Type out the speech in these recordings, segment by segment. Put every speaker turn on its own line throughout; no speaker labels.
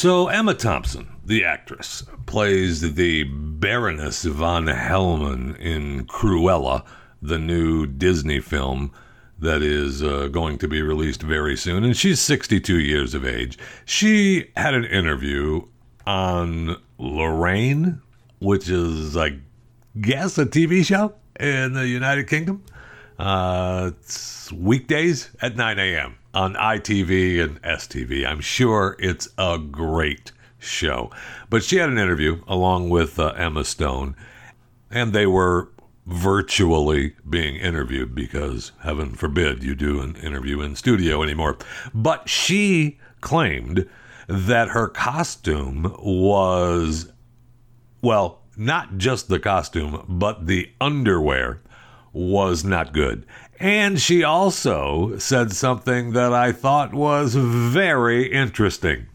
So, Emma Thompson, the actress, plays the Baroness von Hellman in Cruella, the new Disney film that is uh, going to be released very soon. And she's 62 years of age. She had an interview on Lorraine, which is, I guess, a TV show in the United Kingdom. Uh, it's weekdays at 9 a.m. on ITV and STV. I'm sure it's a great show. But she had an interview along with uh, Emma Stone, and they were virtually being interviewed because heaven forbid you do an interview in studio anymore. But she claimed that her costume was, well, not just the costume, but the underwear was not good. And she also said something that I thought was very interesting.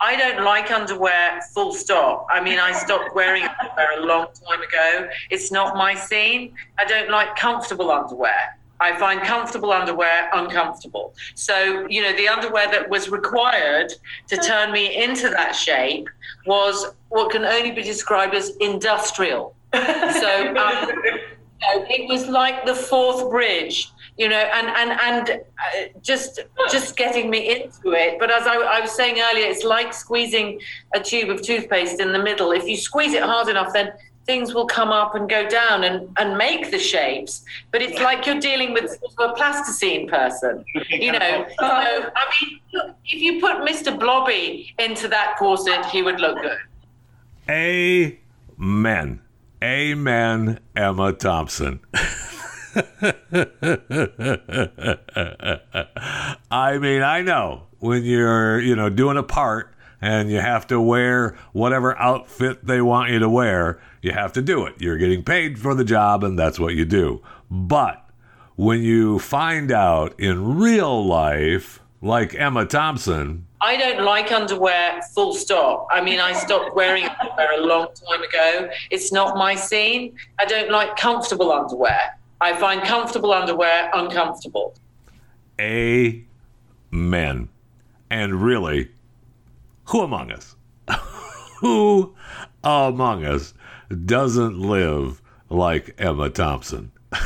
I don't like underwear, full stop. I mean, I stopped wearing underwear a long time ago. It's not my scene. I don't like comfortable underwear. I find comfortable underwear uncomfortable. So, you know, the underwear that was required to turn me into that shape was what can only be described as industrial. So, um, it was like the Forth Bridge you know, and and and uh, just just getting me into it. But as I, I, was saying earlier, it's like squeezing a tube of toothpaste in the middle. If you squeeze it hard enough, then things will come up and go down and, and make the shapes. But it's like you're dealing with sort of a plasticine person, you know. So I mean, if you put Mr. Blobby into that corset, he would look good.
Amen. Amen, Emma Thompson. I mean, I know when you're, you know, doing a part and you have to wear whatever outfit they want you to wear, you have to do it. You're getting paid for the job and that's what you do. But when you find out in real life, like Emma Thompson,
I don't like underwear, full stop. I mean, I stopped wearing underwear a long time ago. It's not my scene. I don't like comfortable underwear. I find comfortable underwear uncomfortable.
Amen. And really, who among us? who among us doesn't live like Emma Thompson?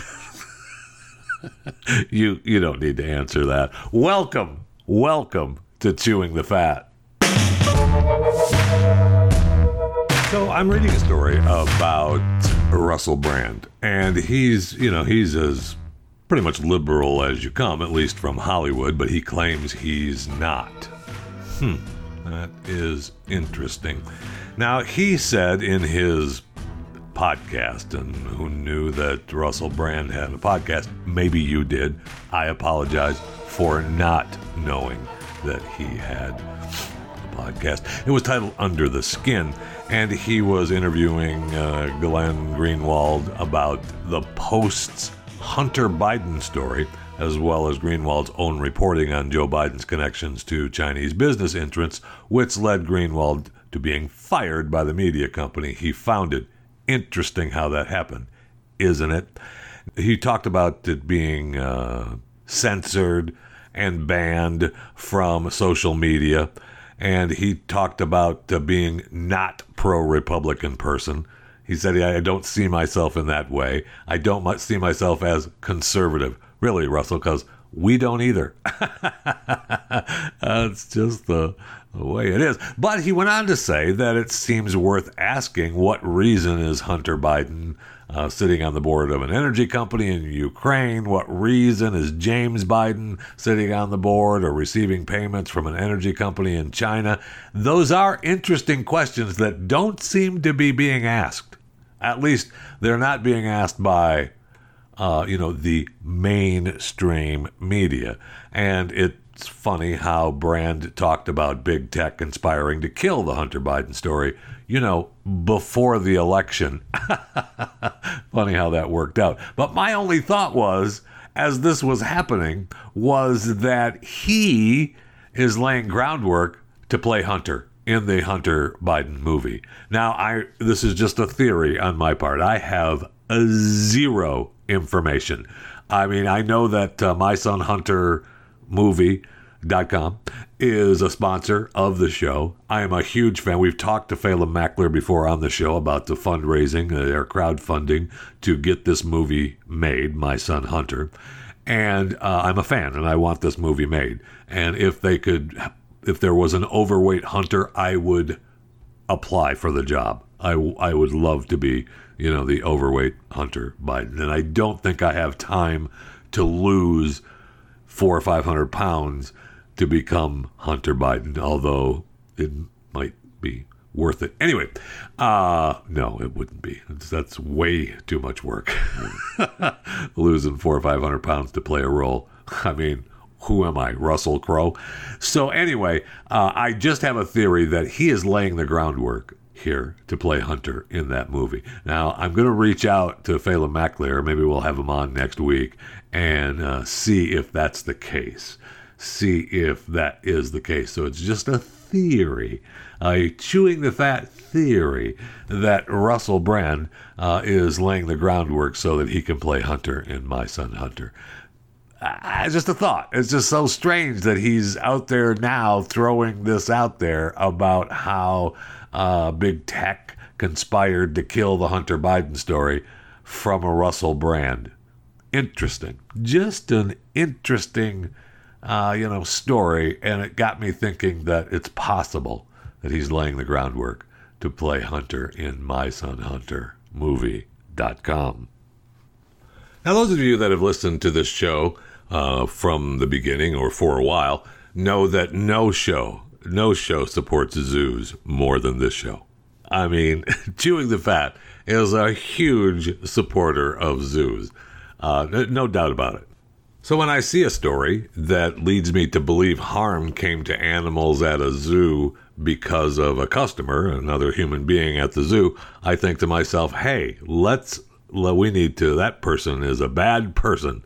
you you don't need to answer that. Welcome, welcome to chewing the fat. So I'm reading a story about Russell Brand, and he's you know he's as pretty much liberal as you come, at least from Hollywood, but he claims he's not. Hmm, that is interesting. Now he said in his podcast, and who knew that Russell Brand had a podcast? Maybe you did. I apologize for not knowing that he had a podcast. It was titled Under the Skin, and he was interviewing uh, Glenn Greenwald about the Post's Hunter Biden story, as well as Greenwald's own reporting on Joe Biden's connections to Chinese business interests, which led Greenwald to being fired by the media company he founded. Interesting how that happened, isn't it? He talked about it being uh, censored and banned from social media and he talked about uh, being not pro Republican person. He said, I don't see myself in that way. I don't see myself as conservative. Really, Russell, because we don't either. That's just the, the way it is. But he went on to say that it seems worth asking what reason is Hunter Biden uh, sitting on the board of an energy company in Ukraine? What reason is James Biden sitting on the board or receiving payments from an energy company in China? Those are interesting questions that don't seem to be being asked. At least they're not being asked by, uh, you know, the mainstream media. And it's funny how Brand talked about big tech conspiring to kill the Hunter Biden story, you know, before the election. funny how that worked out. But my only thought was, as this was happening, was that he is laying groundwork to play Hunter in the Hunter Biden movie. Now, I this is just a theory on my part. I have zero information. I mean, I know that uh, my son Hunter movie com is a sponsor of the show. I am a huge fan. We've talked to Phelim McAleer before on the show about the fundraising, uh, their crowdfunding to get this movie made, My Son Hunter. And uh, I'm a fan and I want this movie made. And if they could, if there was an overweight hunter, I would apply for the job. I, I would love to be, you know, the overweight Hunter Biden. And I don't think I have time to lose four or 500 pounds to become Hunter Biden, although it might be worth it. Anyway, uh, no, it wouldn't be. It's, that's way too much work. Losing four or 500 pounds to play a role. I mean, who am I, Russell Crowe? So, anyway, uh, I just have a theory that he is laying the groundwork here to play Hunter in that movie. Now, I'm going to reach out to Phelim McAleer. Maybe we'll have him on next week and uh, see if that's the case. See if that is the case. So it's just a theory, a chewing the fat theory that Russell Brand uh, is laying the groundwork so that he can play Hunter in My Son Hunter. Uh, just a thought. It's just so strange that he's out there now throwing this out there about how uh, big tech conspired to kill the Hunter Biden story from a Russell Brand. Interesting. Just an interesting, uh, you know, story, and it got me thinking that it's possible that he's laying the groundwork to play Hunter in My Son Hunter movie.com. Now, those of you that have listened to this show uh, from the beginning or for a while know that no show no show supports zoos more than this show. I mean, Chewing the Fat is a huge supporter of zoos. Uh, no doubt about it. So when I see a story that leads me to believe harm came to animals at a zoo because of a customer, another human being at the zoo, I think to myself, hey, let's, we need to, that person is a bad person.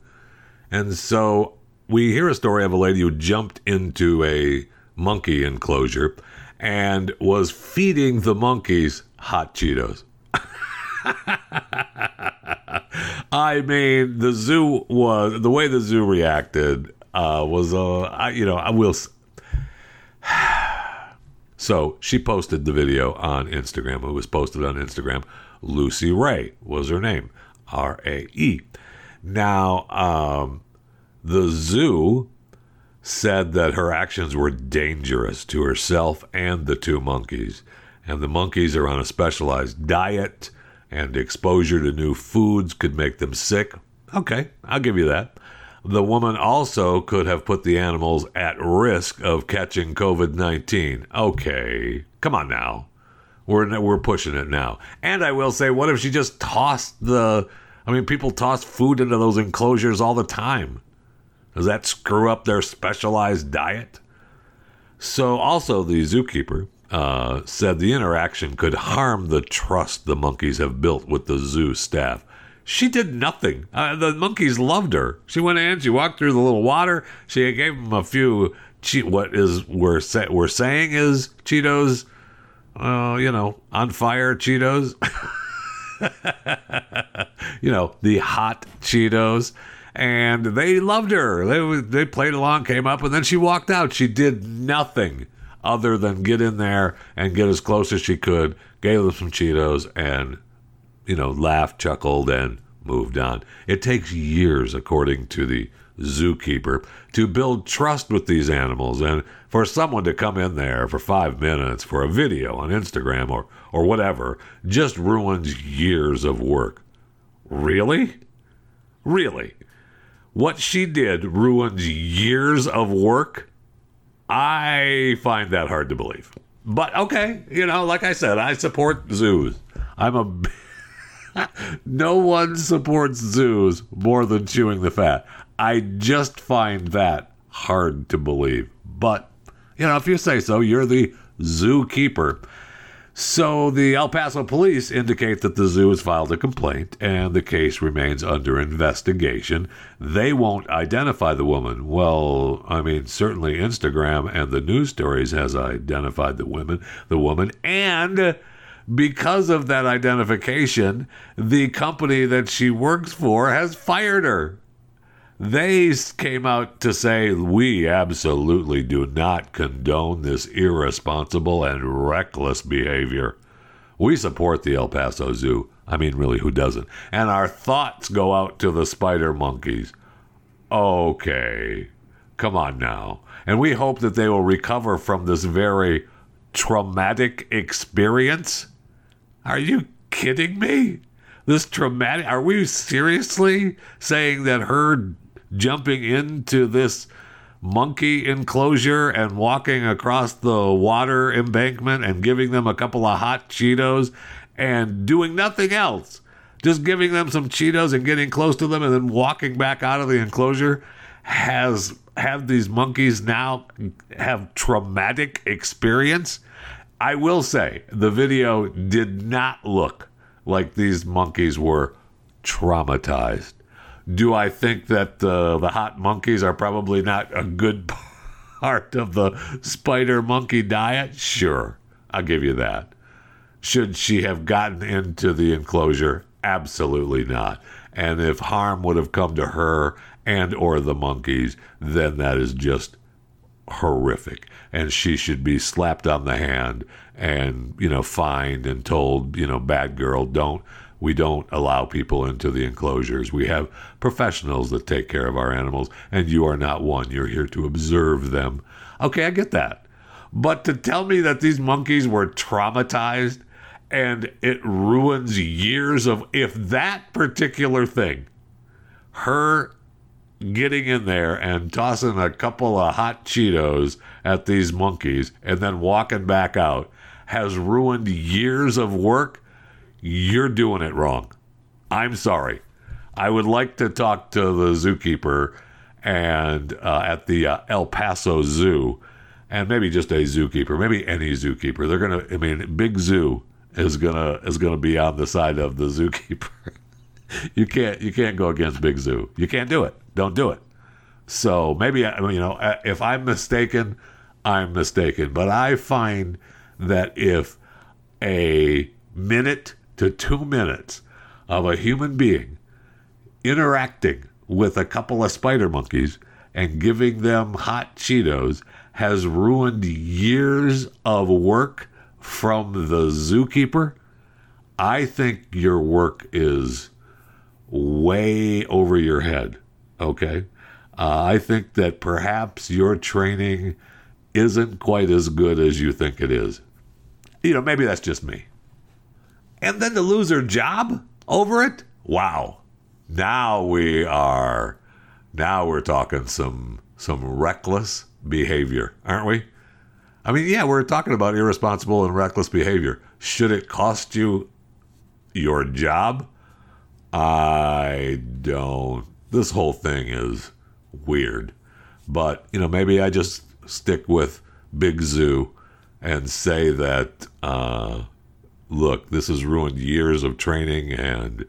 And so we hear a story of a lady who jumped into a monkey enclosure and was feeding the monkeys hot Cheetos. I mean, the zoo was the way the zoo reacted uh, was, uh, I, you know, I will. so she posted the video on Instagram. It was posted on Instagram. Lucy Rae was her name, R A E. Now, um, the zoo said that her actions were dangerous to herself and the two monkeys. And the monkeys are on a specialized diet, and exposure to new foods could make them sick. Okay, I'll give you that. The woman also could have put the animals at risk of catching COVID 19. Okay, come on now. We're, we're pushing it now. And I will say, what if she just tossed the. I mean, people toss food into those enclosures all the time. Does that screw up their specialized diet? So, also, the zookeeper uh, said the interaction could harm the trust the monkeys have built with the zoo staff. She did nothing. Uh, the monkeys loved her. She went in, she walked through the little water, she gave them a few. Che- what is we're we're saying is Cheetos, uh, you know, on fire Cheetos. you know, the hot Cheetos and they loved her. They they played along, came up, and then she walked out. She did nothing other than get in there and get as close as she could. Gave them some Cheetos and you know laughed, chuckled, and moved on. It takes years, according to the zookeeper, to build trust with these animals, and for someone to come in there for five minutes for a video on Instagram or or whatever just ruins years of work. Really? Really? what she did ruins years of work, I find that hard to believe. But okay, you know, like I said, I support zoos. I'm a. no one supports zoos more than chewing the fat. I just find that hard to believe. But, you know, if you say so, you're the zookeeper. So the El Paso police indicate that the zoo has filed a complaint and the case remains under investigation. They won't identify the woman. Well, I mean, certainly Instagram and the news stories has identified the women, the woman, and because of that identification, the company that she works for has fired her. They came out to say we absolutely do not condone this irresponsible and reckless behavior. We support the El Paso Zoo. I mean, really, who doesn't? And our thoughts go out to the spider monkeys. Okay, come on now. And we hope that they will recover from this very traumatic experience. Are you kidding me? This traumatic. Are we seriously saying that her jumping into this monkey enclosure and walking across the water embankment and giving them a couple of hot Cheetos and doing nothing else. Just giving them some Cheetos and getting close to them and then walking back out of the enclosure has have these monkeys now have traumatic experience. I will say the video did not look like these monkeys were traumatized. Do I think that the the hot monkeys are probably not a good part of the spider monkey diet? Sure, I'll give you that. Should she have gotten into the enclosure? Absolutely not. And if harm would have come to her and or the monkeys, then that is just horrific and she should be slapped on the hand and you know fined and told you know bad girl don't we don't allow people into the enclosures. We have professionals that take care of our animals, and you are not one. You're here to observe them. Okay, I get that. But to tell me that these monkeys were traumatized and it ruins years of, if that particular thing, her getting in there and tossing a couple of hot Cheetos at these monkeys and then walking back out has ruined years of work, you're doing it wrong. I'm sorry. I would like to talk to the zookeeper and uh, at the uh, El Paso Zoo, and maybe just a zookeeper, maybe any zookeeper. They're gonna. I mean, Big Zoo is gonna is gonna be on the side of the zookeeper. you can't you can't go against Big Zoo. You can't do it. Don't do it. So maybe you know uh, if I'm mistaken, I'm mistaken. But I find that if a minute to two minutes of a human being interacting with a couple of spider monkeys and giving them hot Cheetos has ruined years of work from the zookeeper. I think your work is way over your head. Okay. Uh, I think that perhaps your training isn't quite as good as you think it is. You know, maybe that's just me and then to lose her job over it? Wow. Now we are now we're talking some some reckless behavior, aren't we? I mean, yeah, we're talking about irresponsible and reckless behavior. Should it cost you your job? I don't. This whole thing is weird. But, you know, maybe I just stick with Big Zoo and say that uh, look, this has ruined years of training and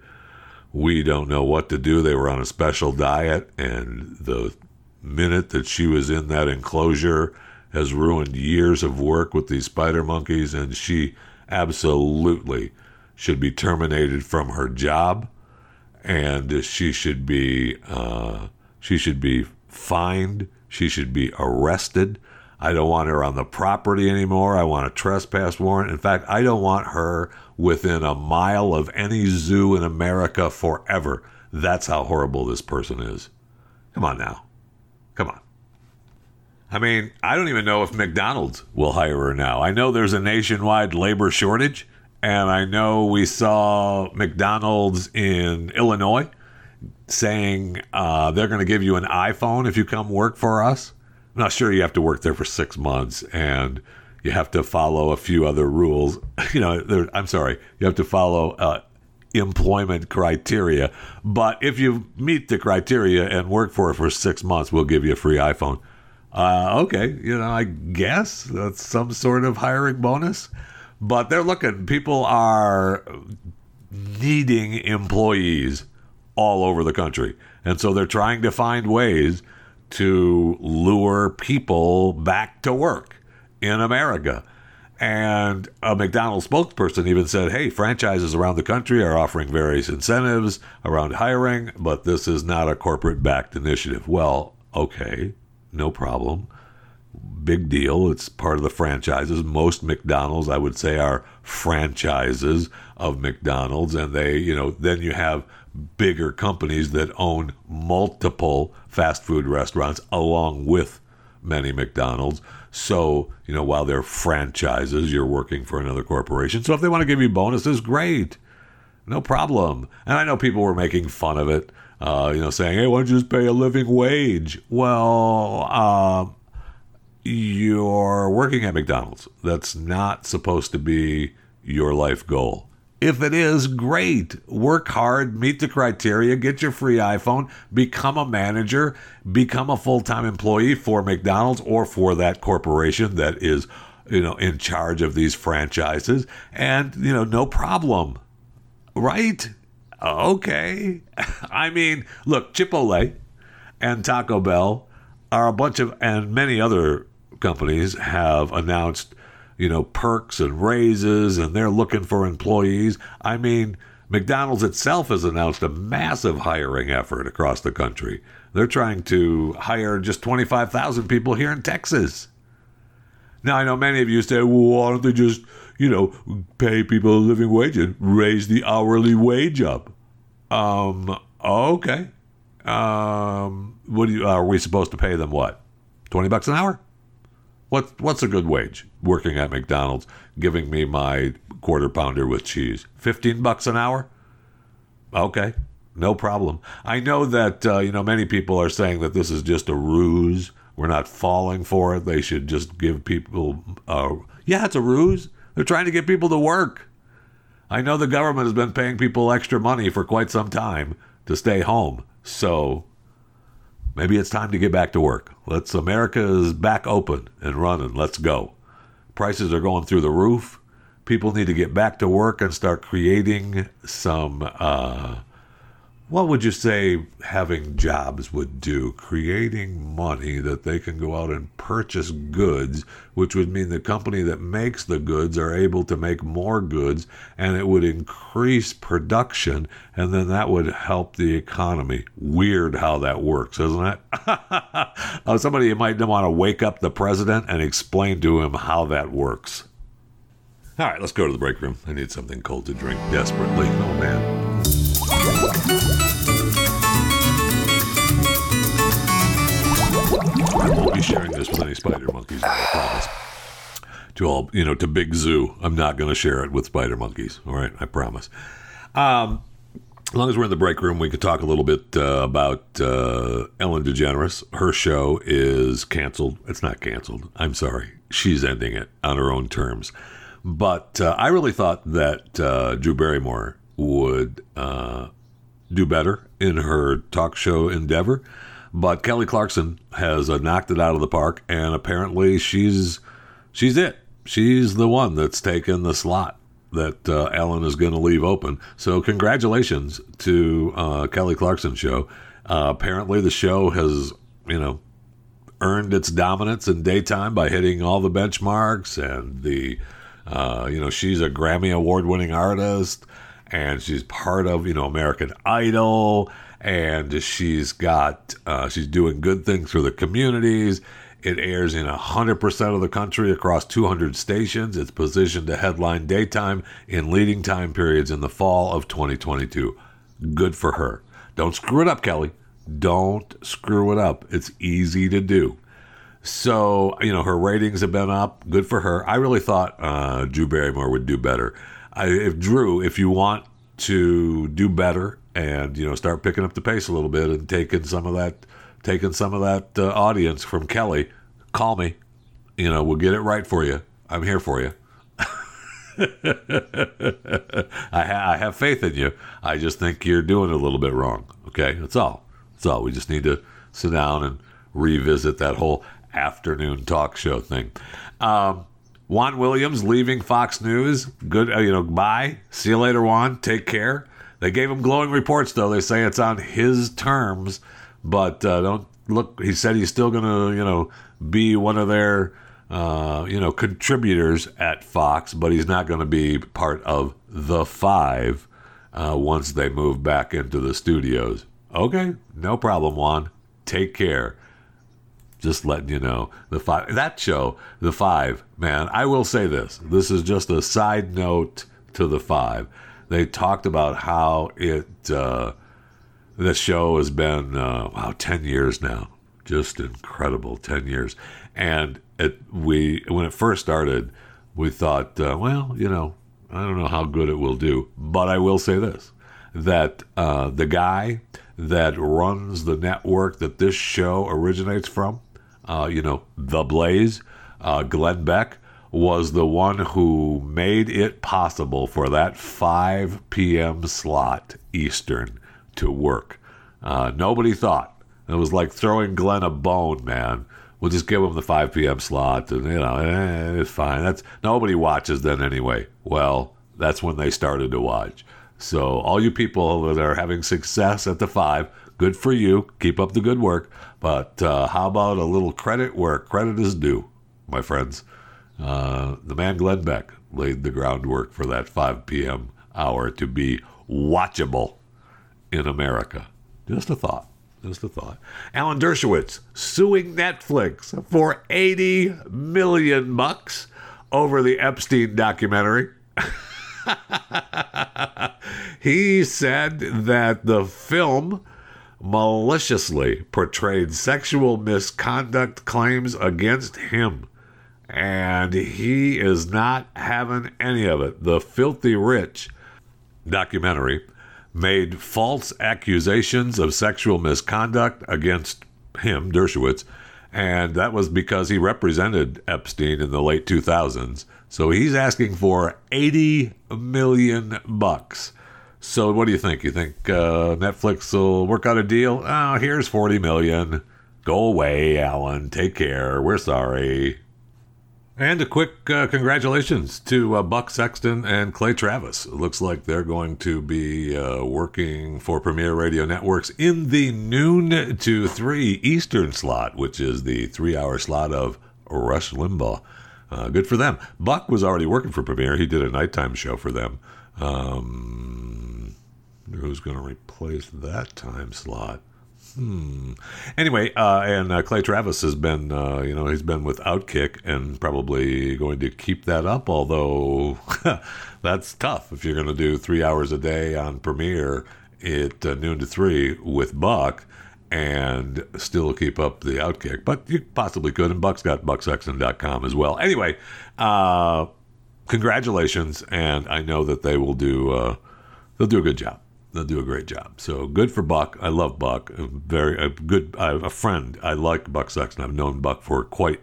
we don't know what to do. They were on a special diet, and the minute that she was in that enclosure has ruined years of work with these spider monkeys, and she absolutely should be terminated from her job, and she should be uh, she should be fined. She should be arrested. I don't want her on the property anymore. I want a trespass warrant. In fact, I don't want her within a mile of any zoo in America forever. That's how horrible this person is. Come on now. Come on. I mean, I don't even know if McDonald's will hire her now. I know there's a nationwide labor shortage, and I know we saw McDonald's in Illinois saying uh, they're going to give you an iPhone if you come work for us. Not sure you have to work there for six months and you have to follow a few other rules. You know, I'm sorry, you have to follow uh, employment criteria. But if you meet the criteria and work for it for six months, we'll give you a free iPhone. Uh, okay, you know, I guess that's some sort of hiring bonus. But they're looking, people are needing employees all over the country. And so they're trying to find ways to lure people back to work in America. And a McDonald's spokesperson even said, hey, franchises around the country are offering various incentives around hiring, but this is not a corporate backed initiative. Well, okay, no problem. Big deal. It's part of the franchises. Most McDonald's, I would say, are franchises of McDonald's. And they, you know, then you have bigger companies that own multiple fast food restaurants along with many McDonald's. So, you know, while they're franchises, you're working for another corporation. So if they want to give you bonuses, great. No problem. And I know people were making fun of it, uh, you know, saying, hey, why don't you just pay a living wage? Well, uh, you're working at McDonald's. That's not supposed to be your life goal. If it is, great. Work hard, meet the criteria, get your free iPhone, become a manager, become a full time employee for McDonald's or for that corporation that is, you know, in charge of these franchises. And, you know, no problem. Right? Okay. I mean, look, Chipotle and Taco Bell are a bunch of, and many other companies have announced you know, perks and raises, and they're looking for employees. I mean, McDonald's itself has announced a massive hiring effort across the country. They're trying to hire just 25,000 people here in Texas. Now, I know many of you say, well, why don't they just, you know, pay people a living wage and raise the hourly wage up? Um, okay. Um, what do you, are we supposed to pay them what? 20 bucks an hour? What what's a good wage working at McDonald's, giving me my quarter pounder with cheese? Fifteen bucks an hour. Okay, no problem. I know that uh, you know many people are saying that this is just a ruse. We're not falling for it. They should just give people. Uh, yeah, it's a ruse. They're trying to get people to work. I know the government has been paying people extra money for quite some time to stay home. So maybe it's time to get back to work. Let's America is back open and running. Let's go. Prices are going through the roof. People need to get back to work and start creating some uh, what would you say having jobs would do? Creating money that they can go out and purchase goods, which would mean the company that makes the goods are able to make more goods and it would increase production and then that would help the economy. Weird how that works, isn't it? uh, somebody might want to wake up the president and explain to him how that works. All right, let's go to the break room. I need something cold to drink desperately. Oh, man. Sharing this with any spider monkeys, I promise. To all, you know, to Big Zoo, I'm not going to share it with spider monkeys. All right, I promise. Um, as long as we're in the break room, we could talk a little bit uh, about uh, Ellen DeGeneres. Her show is canceled. It's not canceled. I'm sorry. She's ending it on her own terms. But uh, I really thought that uh, Drew Barrymore would uh, do better in her talk show endeavor. But Kelly Clarkson has uh, knocked it out of the park, and apparently she's she's it. She's the one that's taken the slot that uh, Ellen is going to leave open. So congratulations to uh, Kelly Clarkson show. Uh, apparently the show has you know earned its dominance in daytime by hitting all the benchmarks and the uh, you know she's a Grammy award winning artist and she's part of you know American Idol, and she's got uh, she's doing good things for the communities. It airs in 100% of the country across 200 stations. It's positioned to headline daytime in leading time periods in the fall of 2022. Good for her. Don't screw it up, Kelly. Don't screw it up. It's easy to do. So, you know, her ratings have been up. Good for her. I really thought uh, Drew Barrymore would do better. I, if Drew, if you want to do better and you know start picking up the pace a little bit and taking some of that, taking some of that uh, audience from Kelly, call me. You know, we'll get it right for you. I'm here for you. I, ha- I have faith in you. I just think you're doing a little bit wrong. Okay, that's all. That's all. We just need to sit down and revisit that whole afternoon talk show thing. Um, Juan Williams leaving Fox News. Good, uh, you know, bye. See you later, Juan. Take care. They gave him glowing reports, though. They say it's on his terms, but uh, don't look. He said he's still going to, you know, be one of their uh, you know, contributors at Fox, but he's not going to be part of the five uh, once they move back into the studios. Okay, no problem, Juan. Take care. Just letting you know the five that show, the five man. I will say this. This is just a side note to the five. They talked about how it uh, the show has been uh, wow ten years now, just incredible ten years. And it we when it first started, we thought, uh, well, you know, I don't know how good it will do, but I will say this: that uh, the guy that runs the network that this show originates from, uh, you know, The Blaze, uh, Glenn Beck, was the one who made it possible for that 5 p.m. slot Eastern to work. Uh, nobody thought. It was like throwing Glenn a bone, man. We'll just give him the 5 p.m. slot, and you know, eh, it's fine. That's nobody watches then anyway. Well, that's when they started to watch. So, all you people that are having success at the five, good for you. Keep up the good work. But uh, how about a little credit where credit is due, my friends? Uh, the man Glenn Beck laid the groundwork for that 5 p.m. hour to be watchable in America. Just a thought. Just a thought. Alan Dershowitz suing Netflix for 80 million bucks over the Epstein documentary. he said that the film maliciously portrayed sexual misconduct claims against him. And he is not having any of it. The Filthy Rich documentary made false accusations of sexual misconduct against him, Dershowitz, and that was because he represented Epstein in the late 2000s. So he's asking for 80 million bucks. So what do you think? You think uh, Netflix will work out a deal? Oh, here's 40 million. Go away, Alan. Take care. We're sorry. And a quick uh, congratulations to uh, Buck Sexton and Clay Travis. It looks like they're going to be uh, working for Premiere Radio Networks in the noon to 3 Eastern slot, which is the three hour slot of Rush Limbaugh. Uh, good for them. Buck was already working for Premiere. He did a nighttime show for them. Um, who's going to replace that time slot? Hmm. Anyway, uh, and uh, Clay Travis has been, uh, you know, he's been with Outkick and probably going to keep that up. Although that's tough if you're going to do three hours a day on Premiere at uh, noon to three with Buck and still keep up the Outkick. But you possibly could, and Buck's got bucksexton.com as well. Anyway, uh, congratulations, and I know that they will do uh, they'll do a good job they'll do a great job. So good for Buck. I love Buck. A very a good a friend. I like Buck Sexton. I've known Buck for quite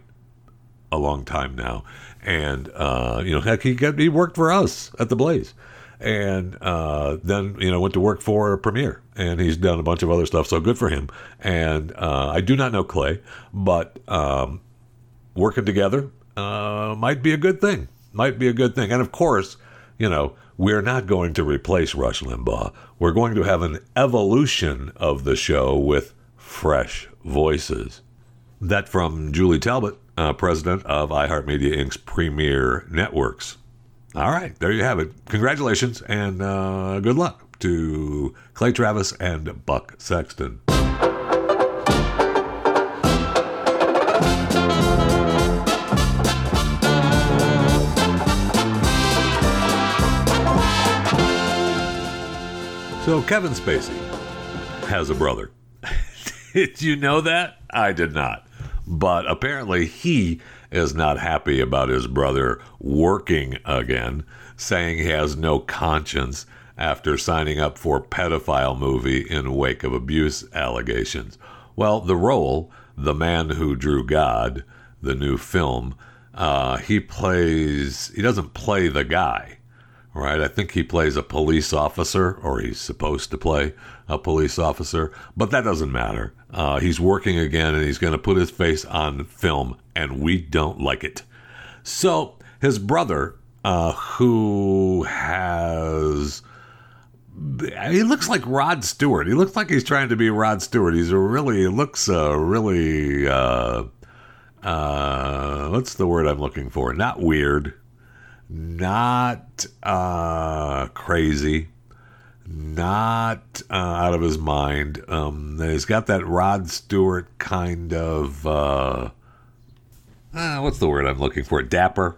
a long time now, and uh, you know, heck, he got he worked for us at the Blaze, and uh, then you know went to work for Premiere, and he's done a bunch of other stuff. So good for him. And uh, I do not know Clay, but um, working together uh, might be a good thing. Might be a good thing. And of course, you know we're not going to replace Rush Limbaugh. We're going to have an evolution of the show with fresh voices. That from Julie Talbott, uh, president of iHeartMedia Inc.'s Premiere Networks. All right, there you have it. Congratulations and uh, good luck to Clay Travis and Buck Sexton. So Kevin Spacey has a brother. did you know that? I did not. But apparently he is not happy about his brother working again, saying he has no conscience after signing up for pedophile movie in wake of abuse allegations. Well, the role, The Man Who Drew God, the new film, uh, he plays, he doesn't play the guy right? I think he plays a police officer, or he's supposed to play a police officer, but that doesn't matter. Uh, he's working again and he's going to put his face on film, and we don't like it. So his brother, uh, who has. He looks like Rod Stewart. He looks like he's trying to be Rod Stewart. He's really, looks uh, really uh, uh, what's the word I'm looking for? Not weird, not uh, crazy, not uh, out of his mind. Um, he's got that Rod Stewart kind of. Uh, uh, what's the word I'm looking for? Dapper,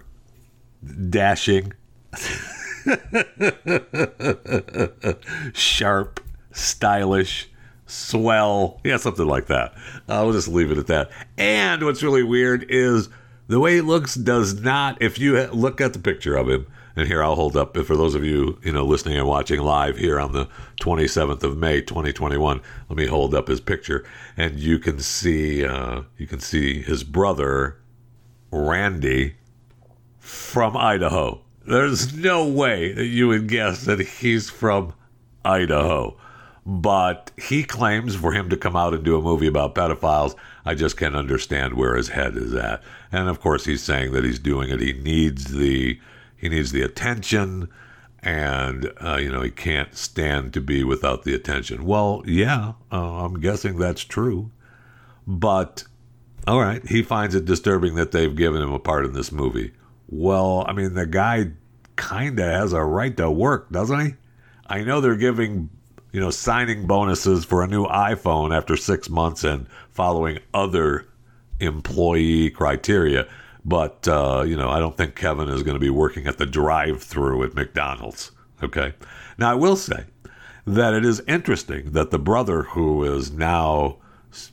dashing, sharp, stylish, swell. Yeah, something like that. I'll just leave it at that. And what's really weird is the way he looks does not, if you look at the picture of him, and here I'll hold up for those of you, you know, listening and watching live here on the 27th of May, 2021. Let me hold up his picture, and you can see, uh, you can see his brother, Randy, from Idaho. There's no way that you would guess that he's from Idaho. But he claims for him to come out and do a movie about pedophiles, I just can't understand where his head is at. And of course, he's saying that he's doing it. He needs the he needs the attention, and uh, you know he can't stand to be without the attention. Well, yeah, uh, I'm guessing that's true. But all right, he finds it disturbing that they've given him a part in this movie. Well, I mean, the guy kind of has a right to work, doesn't he? I know they're giving, you know, signing bonuses for a new iPhone after six months and following other employee criteria. But, uh, you know, I don't think Kevin is going to be working at the drive through at McDonald's. Okay. Now, I will say that it is interesting that the brother who is now,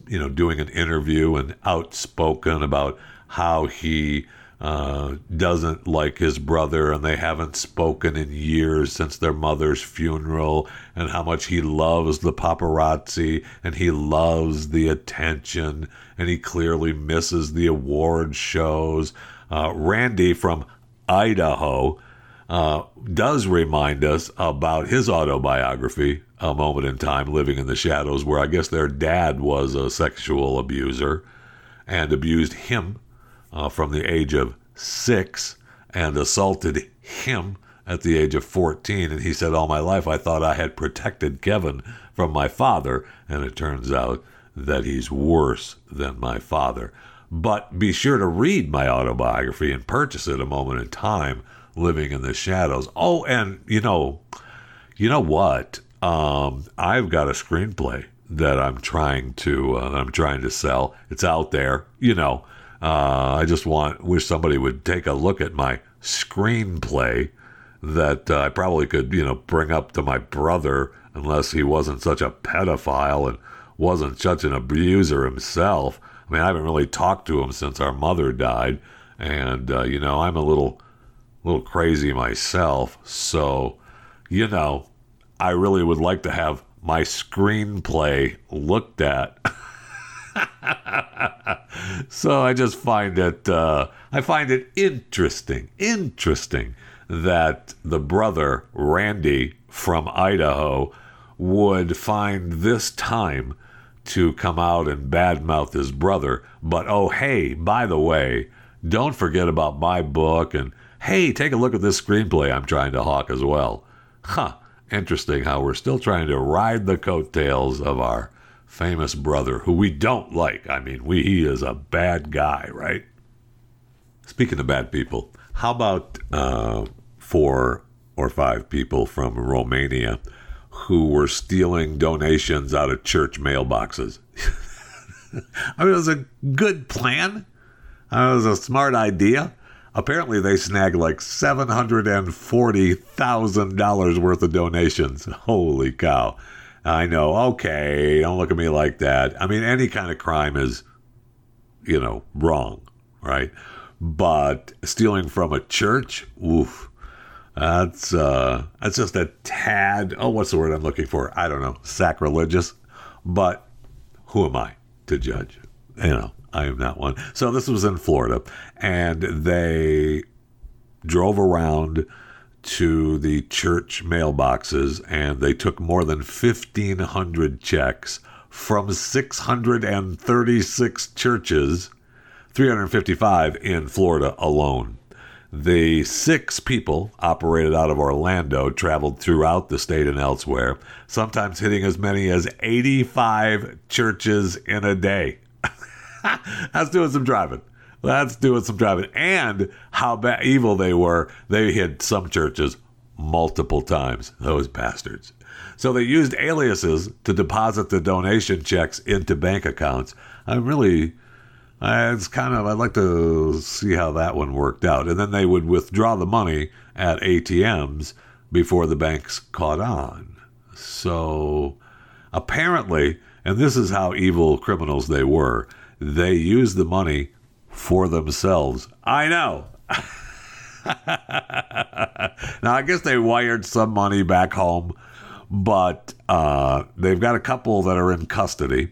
you know, doing an interview and outspoken about how he uh, doesn't like his brother, and they haven't spoken in years since their mother's funeral, and how much he loves the paparazzi and he loves the attention, and he clearly misses the award shows. Uh, Randy from Idaho uh, does remind us about his autobiography, A Moment in Time Living in the Shadows, where I guess their dad was a sexual abuser and abused him uh, from the age of six and assaulted him at the age of 14. And he said, All my life I thought I had protected Kevin from my father. And it turns out that he's worse than my father. But be sure to read my autobiography and purchase it a moment in time, living in the shadows. Oh, and you know, you know what? Um, I've got a screenplay that I'm trying to uh, I'm trying to sell. It's out there, you know. Uh, I just want wish somebody would take a look at my screenplay that uh, I probably could you know bring up to my brother unless he wasn't such a pedophile and wasn't such an abuser himself. I mean, I haven't really talked to him since our mother died, and uh, you know I'm a little little crazy myself, so you know I really would like to have my screenplay looked at. so I just find it uh, I find it interesting, interesting that the brother Randy from Idaho would find this time to come out and badmouth his brother. But oh hey, by the way, don't forget about my book and hey, take a look at this screenplay I'm trying to hawk as well. Huh. Interesting how we're still trying to ride the coattails of our famous brother who we don't like. I mean, we he is a bad guy, right? Speaking of bad people, how about uh, four or five people from Romania who were stealing donations out of church mailboxes? I mean, it was a good plan. It was a smart idea. Apparently, they snagged like $740,000 worth of donations. Holy cow. I know, okay, don't look at me like that. I mean, any kind of crime is, you know, wrong, right? But stealing from a church, oof, that's uh, that's just a tad. Oh, what's the word I'm looking for? I don't know, sacrilegious. But who am I to judge? You know, I am not one. So this was in Florida, and they drove around to the church mailboxes and they took more than 1,500 checks from 636 churches, 355 in Florida alone. The six people operated out of Orlando traveled throughout the state and elsewhere, sometimes hitting as many as 85 churches in a day. That's doing some driving. That's doing some driving. And how bad, evil they were. They hit some churches multiple times, those bastards. So they used aliases to deposit the donation checks into bank accounts. I'm really, it's kind of, I'd like to see how that one worked out. And then they would withdraw the money at ATMs before the banks caught on. So apparently, and this is how evil criminals they were, they used the money for themselves. I know. now, I guess they wired some money back home, but uh, they've got a couple that are in custody,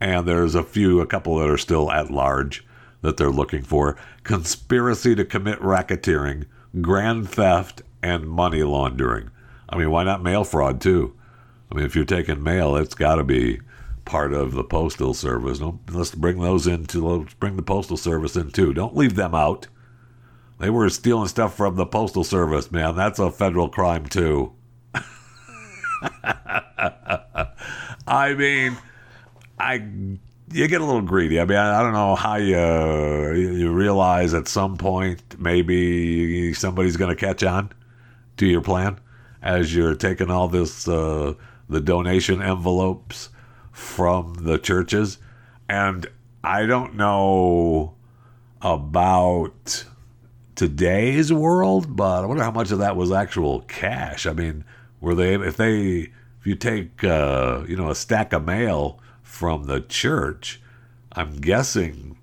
and there's a few, a couple that are still at large that they're looking for. Conspiracy to commit racketeering, grand theft, and money laundering. I mean, why not mail fraud too? I mean, if you're taking mail, it's got to be part of the postal service. Don't, let's bring those into. Let's bring the postal service in too. Don't leave them out. They were stealing stuff from the postal service, man. That's a federal crime too. I mean, I you get a little greedy. I mean, I, I don't know how you you realize at some point maybe somebody's going to catch on to your plan as you're taking all this uh, the donation envelopes from the churches, and I don't know about today's world, but I wonder how much of that was actual cash. I mean, were they if they if you take uh, you know a stack of mail from the church, I'm guessing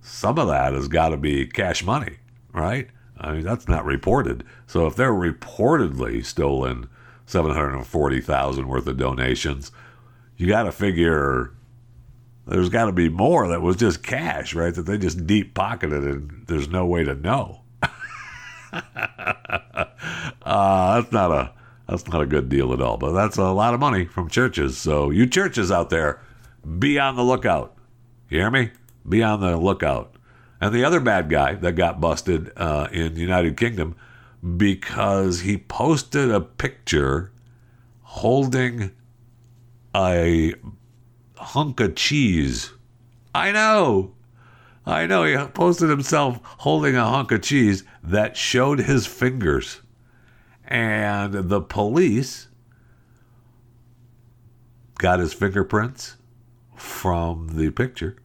some of that has got to be cash money, right? I mean, that's not reported. So if they're reportedly stolen 740,000 worth of donations, you got to figure there's got to be more that was just cash, right? That they just deep pocketed and there's no way to know. uh, that's not a that's not a good deal at all. But that's a lot of money from churches. So you churches out there, be on the lookout. You hear me? Be on the lookout. And the other bad guy that got busted uh, in the United Kingdom because he posted a picture holding a hunk of cheese. I know. I know. He posted himself holding a hunk of cheese that showed his fingers. And the police got his fingerprints from the picture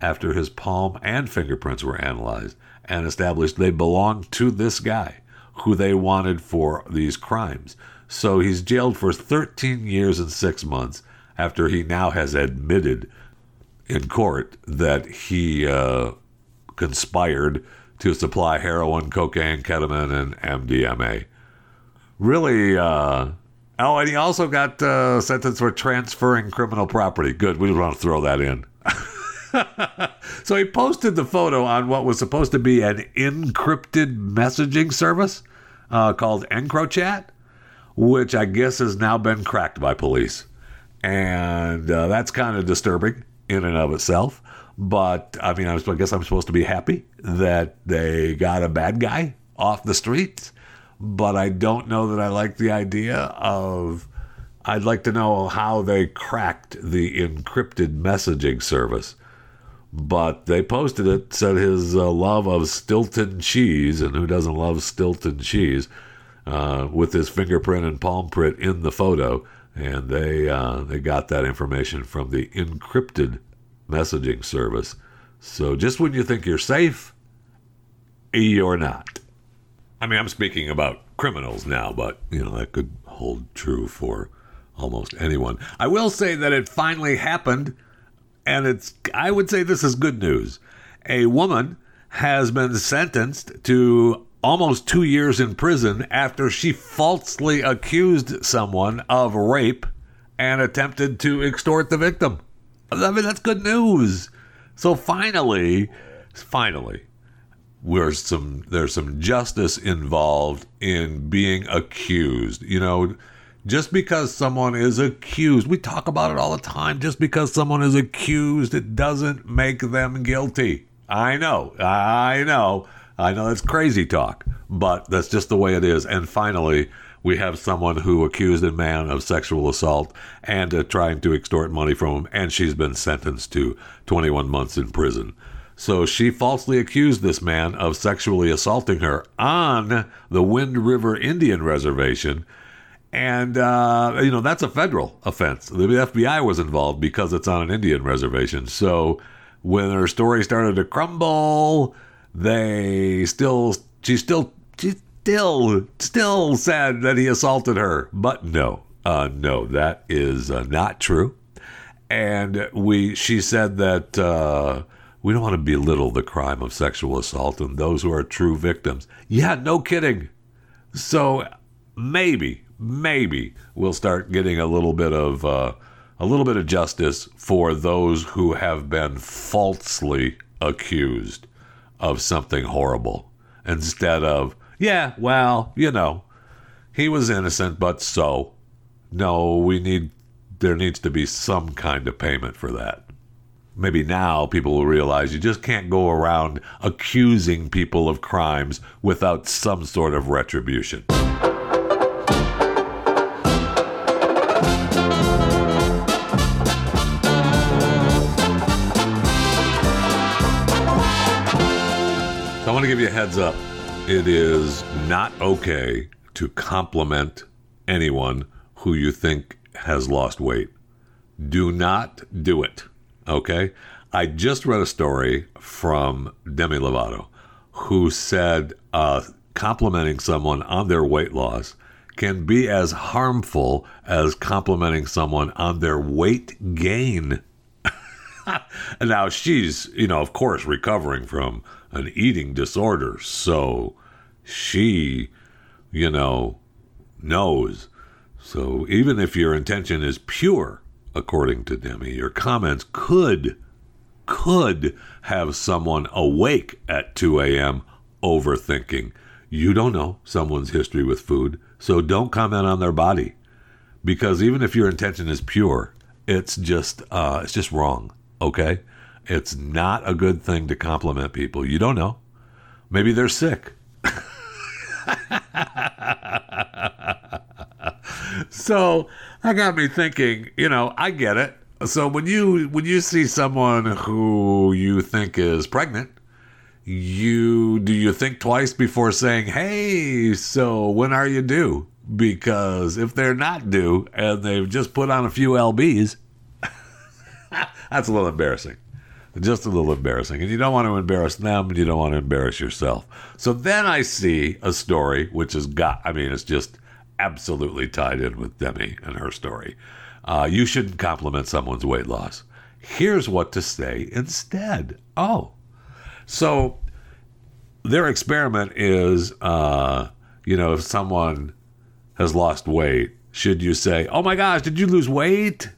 after his palm and fingerprints were analyzed and established they belonged to this guy who they wanted for these crimes. So he's jailed for 13 years and six months after he now has admitted in court that he uh, conspired to supply heroin, cocaine, ketamine, and MDMA. Really, uh, oh, and he also got uh, sentenced for transferring criminal property. Good, we just want to throw that in. so he posted the photo on what was supposed to be an encrypted messaging service uh, called EncroChat, which I guess has now been cracked by police. And uh, that's kind of disturbing in and of itself. But I mean, I, guess I'm supposed to be happy that they got a bad guy off the streets. But I don't know that I like the idea of. I'd like to know how they cracked the encrypted messaging service. But they posted it, said his uh, love of Stilton cheese, and who doesn't love Stilton cheese, uh, with his fingerprint and palm print in the photo. And they uh, they got that information from the encrypted messaging service. So just when you think you're safe, you're not. I mean, I'm speaking about criminals now, but you know that could hold true for almost anyone. I will say that it finally happened, and it's I would say this is good news. A woman has been sentenced to almost two years in prison after she falsely accused someone of rape and attempted to extort the victim. I mean, that's good news. So finally, finally, there's some there's some justice involved in being accused. You know, just because someone is accused, we talk about it all the time. Just because someone is accused, it doesn't make them guilty. I know, I know, I know. That's crazy talk, but that's just the way it is. And finally, we have someone who accused a man of sexual assault and uh, trying to extort money from him, and she's been sentenced to 21 months in prison. So she falsely accused this man of sexually assaulting her on the Wind River Indian Reservation. And, uh, you know, that's a federal offense. The FBI was involved because it's on an Indian reservation. So when her story started to crumble, they still, she still, she still, still said that he assaulted her. But no, uh, no, that is uh, not true. And we, she said that, uh, we don't want to belittle the crime of sexual assault and those who are true victims. Yeah, no kidding. So maybe, maybe we'll start getting a little bit of uh, a little bit of justice for those who have been falsely accused of something horrible, instead of yeah, well, you know, he was innocent, but so. No, we need there needs to be some kind of payment for that maybe now people will realize you just can't go around accusing people of crimes without some sort of retribution. Give you a heads up. It is not okay to compliment anyone who you think has lost weight. Do not do it. Okay. I just read a story from Demi Lovato who said uh, complimenting someone on their weight loss can be as harmful as complimenting someone on their weight gain. now she's, you know, of course, recovering from an eating disorder. So she, you know, knows. So even if your intention is pure, according to Demi. Your comments could could have someone awake at 2 a.m. overthinking. You don't know someone's history with food, so don't comment on their body. Because even if your intention is pure, it's just uh, it's just wrong. Okay, it's not a good thing to compliment people. You don't know. Maybe they're sick. so that got me thinking. You know, I get it. So when you when you see someone who you think is pregnant, you do you think twice before saying, "Hey, so when are you due?" Because if they're not due and they've just put on a few lbs, that's a little embarrassing. Just a little embarrassing. And you don't want to embarrass them and you don't want to embarrass yourself. So then I see a story which has got, I mean, it's just absolutely tied in with Demi and her story. Uh, you shouldn't compliment someone's weight loss. Here's what to say instead. Oh, so their experiment is, uh, you know, if someone has lost weight, should you say, "Oh my gosh, did you lose weight?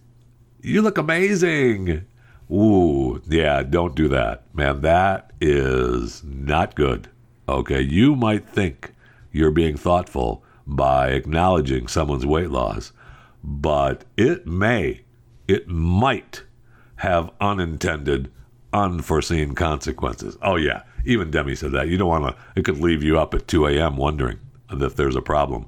You look amazing." Ooh, yeah, don't do that, man. That is not good. Okay, you might think you're being thoughtful, by acknowledging someone's weight loss, but it may, it might have unintended, unforeseen consequences. Oh, yeah. Even Demi said that. You don't want to, it could leave you up at 2 a.m. wondering if there's a problem.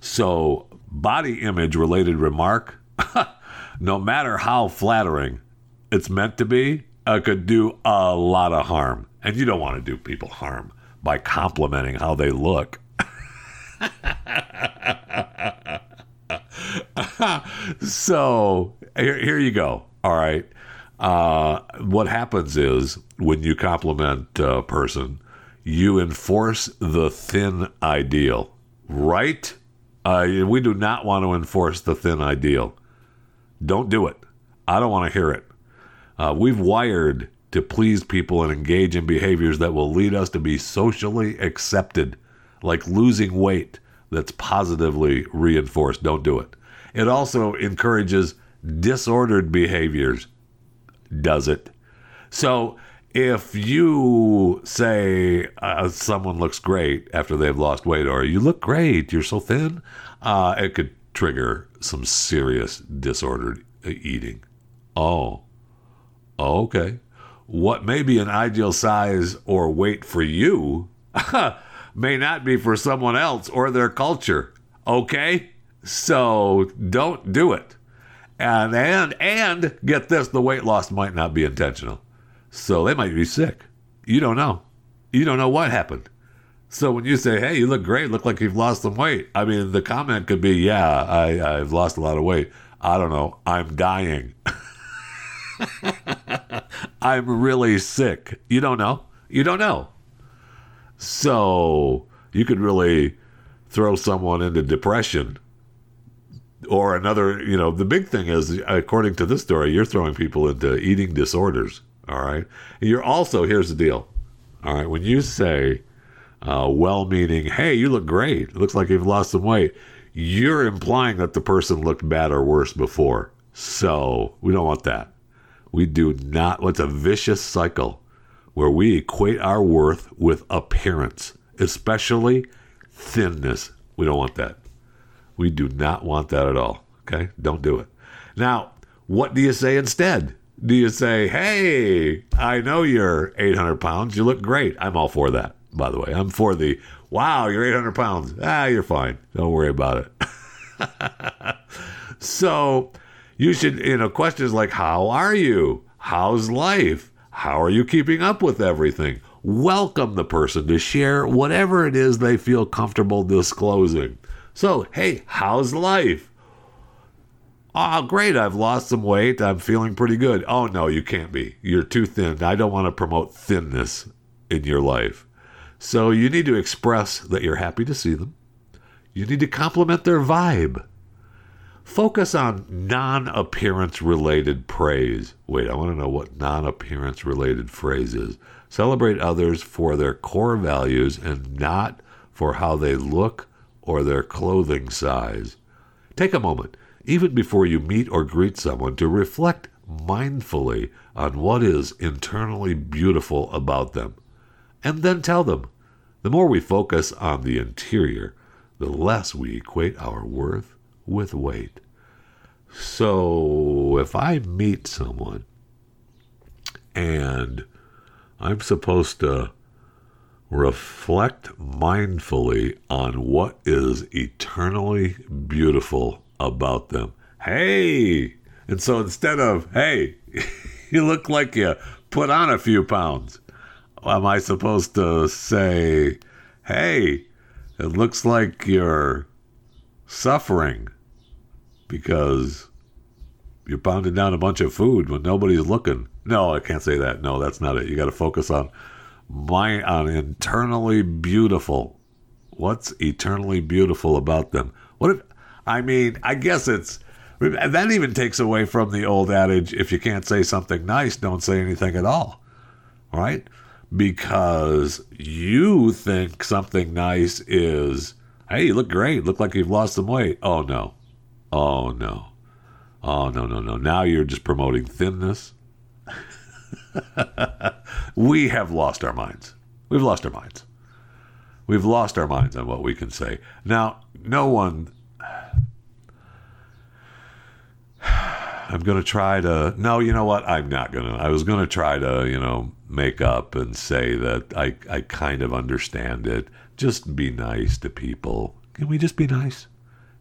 So, body image related remark, no matter how flattering it's meant to be, uh, could do a lot of harm. And you don't want to do people harm by complimenting how they look. so here, here you go. All right. Uh, what happens is when you compliment a person, you enforce the thin ideal, right? Uh, we do not want to enforce the thin ideal. Don't do it. I don't want to hear it. Uh, we've wired to please people and engage in behaviors that will lead us to be socially accepted like losing weight that's positively reinforced. Don't do it. It also encourages disordered behaviors. Does it? So if you say uh, someone looks great after they've lost weight, or you look great, you're so thin, uh, it could trigger some serious disordered eating. Oh, Oh, okay. What may be an ideal size or weight for you may not be for someone else or their culture. Okay? So don't do it. And and and get this, the weight loss might not be intentional. So they might be sick. You don't know. You don't know what happened. So when you say, "Hey, you look great. Look like you've lost some weight," I mean, the comment could be, "Yeah, I, I've lost a lot of weight. I don't know. I'm dying. I'm really sick. You don't know. You don't know. So you could really throw someone into depression or another, you know, the big thing is, according to this story, you're throwing people into eating disorders. All right. You're also, here's the deal. All right. When you say, uh, well meaning, hey, you look great, it looks like you've lost some weight, you're implying that the person looked bad or worse before. So we don't want that. We do not, what's a vicious cycle where we equate our worth with appearance, especially thinness. We don't want that. We do not want that at all. Okay? Don't do it. Now, what do you say instead? Do you say, hey, I know you're 800 pounds. You look great. I'm all for that, by the way. I'm for the, wow, you're 800 pounds. Ah, you're fine. Don't worry about it. so, you should, you know, questions like, how are you? How's life? How are you keeping up with everything? Welcome the person to share whatever it is they feel comfortable disclosing. So, hey, how's life? Oh, great. I've lost some weight. I'm feeling pretty good. Oh, no, you can't be. You're too thin. I don't want to promote thinness in your life. So, you need to express that you're happy to see them. You need to compliment their vibe. Focus on non appearance related praise. Wait, I want to know what non appearance related phrase is. Celebrate others for their core values and not for how they look or their clothing size. Take a moment, even before you meet or greet someone, to reflect mindfully on what is internally beautiful about them, and then tell them. The more we focus on the interior, the less we equate our worth with weight. So if I meet someone and I'm supposed to reflect mindfully on what is eternally beautiful about them. Hey! And so instead of, hey, you look like you put on a few pounds, am I supposed to say, hey, it looks like you're suffering because you're pounding down a bunch of food when nobody's looking? No, I can't say that. No, that's not it. You got to focus on my on internally beautiful. What's eternally beautiful about them? What if I mean, I guess it's that even takes away from the old adage if you can't say something nice, don't say anything at all. Right? Because you think something nice is, hey, you look great, look like you've lost some weight. Oh no. Oh no. Oh no, no, no. Now you're just promoting thinness. we have lost our minds. We've lost our minds. We've lost our minds on what we can say. Now, no one. I'm going to try to. No, you know what? I'm not going to. I was going to try to, you know, make up and say that I, I kind of understand it. Just be nice to people. Can we just be nice?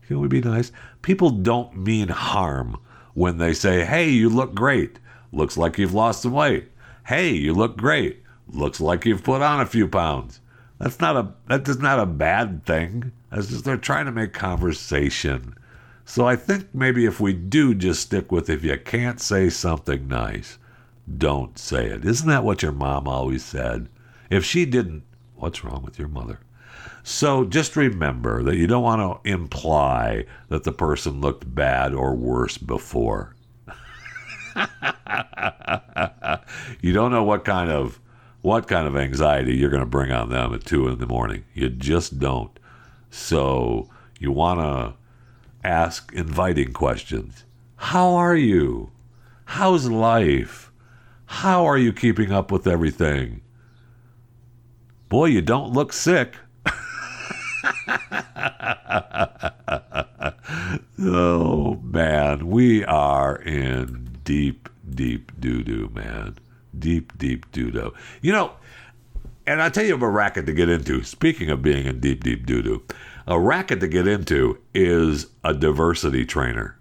Can we be nice? People don't mean harm when they say, hey, you look great. Looks like you've lost some weight. Hey, you look great. Looks like you've put on a few pounds. That's not a that is not a bad thing. That's just they're trying to make conversation. So I think maybe if we do just stick with if you can't say something nice, don't say it. Isn't that what your mom always said? If she didn't, what's wrong with your mother? So just remember that you don't want to imply that the person looked bad or worse before. you don't know what kind of what kind of anxiety you're going to bring on them at two in the morning. You just don't. So you want to ask inviting questions. How are you? How's life? How are you keeping up with everything? Boy, you don't look sick. oh man, we are in deep, deep doo doo, man. Deep, deep doo doo. You know, and I tell you of a racket to get into. Speaking of being in deep, deep doo doo, a racket to get into is a diversity trainer.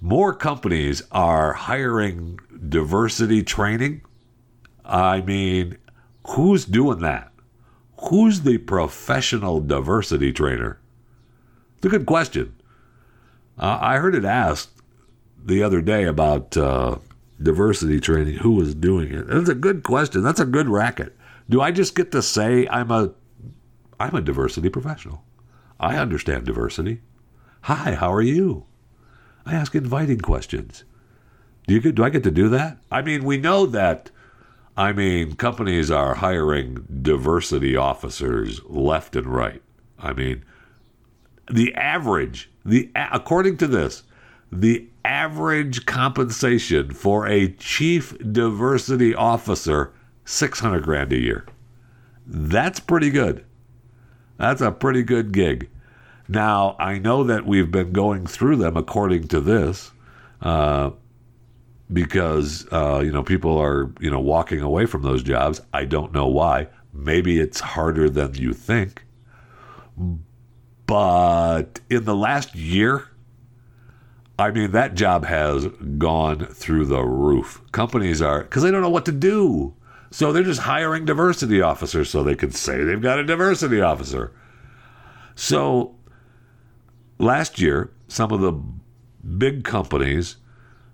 More companies are hiring diversity training. I mean, Who's doing that? Who's the professional diversity trainer? It's a good question. Uh, I heard it asked the other day about uh, diversity training. Who was doing it? That's a good question. That's a good racket. Do I just get to say I'm a I'm a diversity professional? I understand diversity. Hi, how are you? I ask inviting questions. Do you do I get to do that? I mean, we know that I mean, companies are hiring diversity officers left and right. I mean, the average, the according to this, the average compensation for a chief diversity officer 600 grand a year. That's pretty good. That's a pretty good gig. Now, I know that we've been going through them according to this. Uh, because uh, you know people are you know walking away from those jobs. I don't know why. Maybe it's harder than you think. But in the last year, I mean that job has gone through the roof. Companies are because they don't know what to do. So they're just hiring diversity officers so they can say they've got a diversity officer. So last year, some of the big companies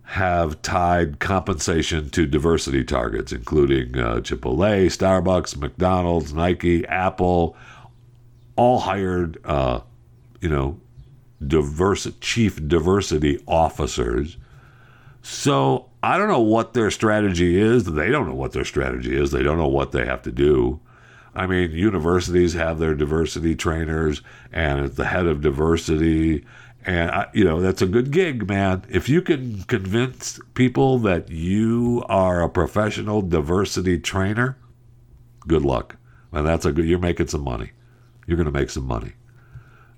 have tied compensation to diversity targets, including uh, Chipotle, Starbucks, McDonald's, Nike, Apple, all hired, uh, you know, diverse chief diversity officers. So I don't know what their strategy is. They don't know what their strategy is. They don't know what they have to do. I mean, universities have their diversity trainers, and it's the head of diversity and I, you know that's a good gig, man. If you can convince people that you are a professional diversity trainer, good luck. And that's a good. You're making some money. You're going to make some money.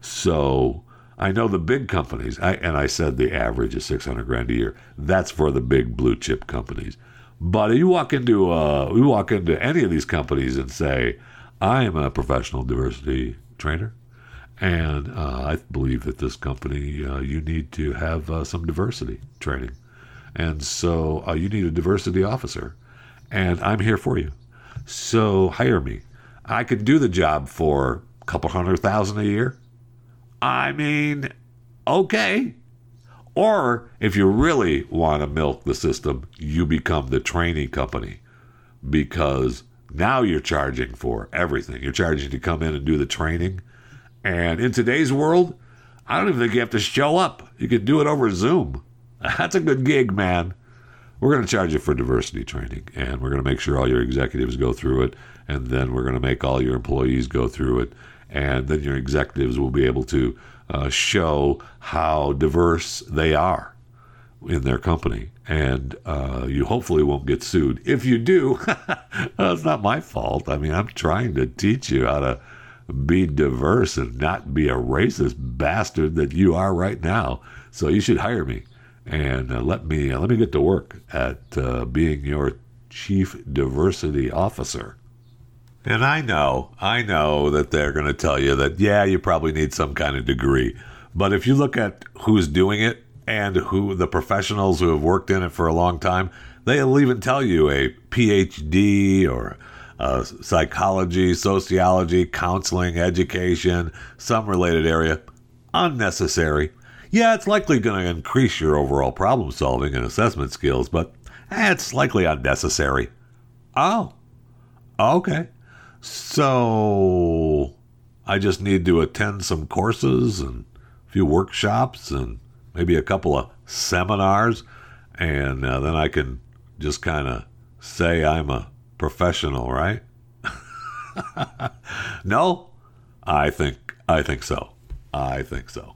So I know the big companies, I, and I said the average is 600 grand a year. That's for the big blue chip companies. But you walk into uh, you walk into any of these companies and say, "I am a professional diversity trainer." And uh, I believe that this company, uh, you need to have uh, some diversity training. And so uh, you need a diversity officer. And I'm here for you. So hire me. I could do the job for a couple hundred thousand a year. I mean, okay. Or if you really want to milk the system, you become the training company because now you're charging for everything. You're charging to come in and do the training and in today's world, I don't even think you have to show up. You can do it over Zoom. That's a good gig, man. We're going to charge you for diversity training, and we're going to make sure all your executives go through it, and then we're going to make all your employees go through it, and then your executives will be able to uh, show how diverse they are in their company, and uh, you hopefully won't get sued. If you do, it's not my fault. I mean, I'm trying to teach you how to be diverse and not be a racist bastard that you are right now. So you should hire me and uh, let me uh, let me get to work at uh, being your chief diversity officer. And I know, I know that they're going to tell you that yeah, you probably need some kind of degree. But if you look at who's doing it and who the professionals who have worked in it for a long time, they'll even tell you a PhD or uh, psychology, sociology, counseling, education, some related area. Unnecessary. Yeah, it's likely going to increase your overall problem solving and assessment skills, but eh, it's likely unnecessary. Oh, okay. So I just need to attend some courses and a few workshops and maybe a couple of seminars, and uh, then I can just kind of say I'm a professional, right? no, I think I think so. I think so.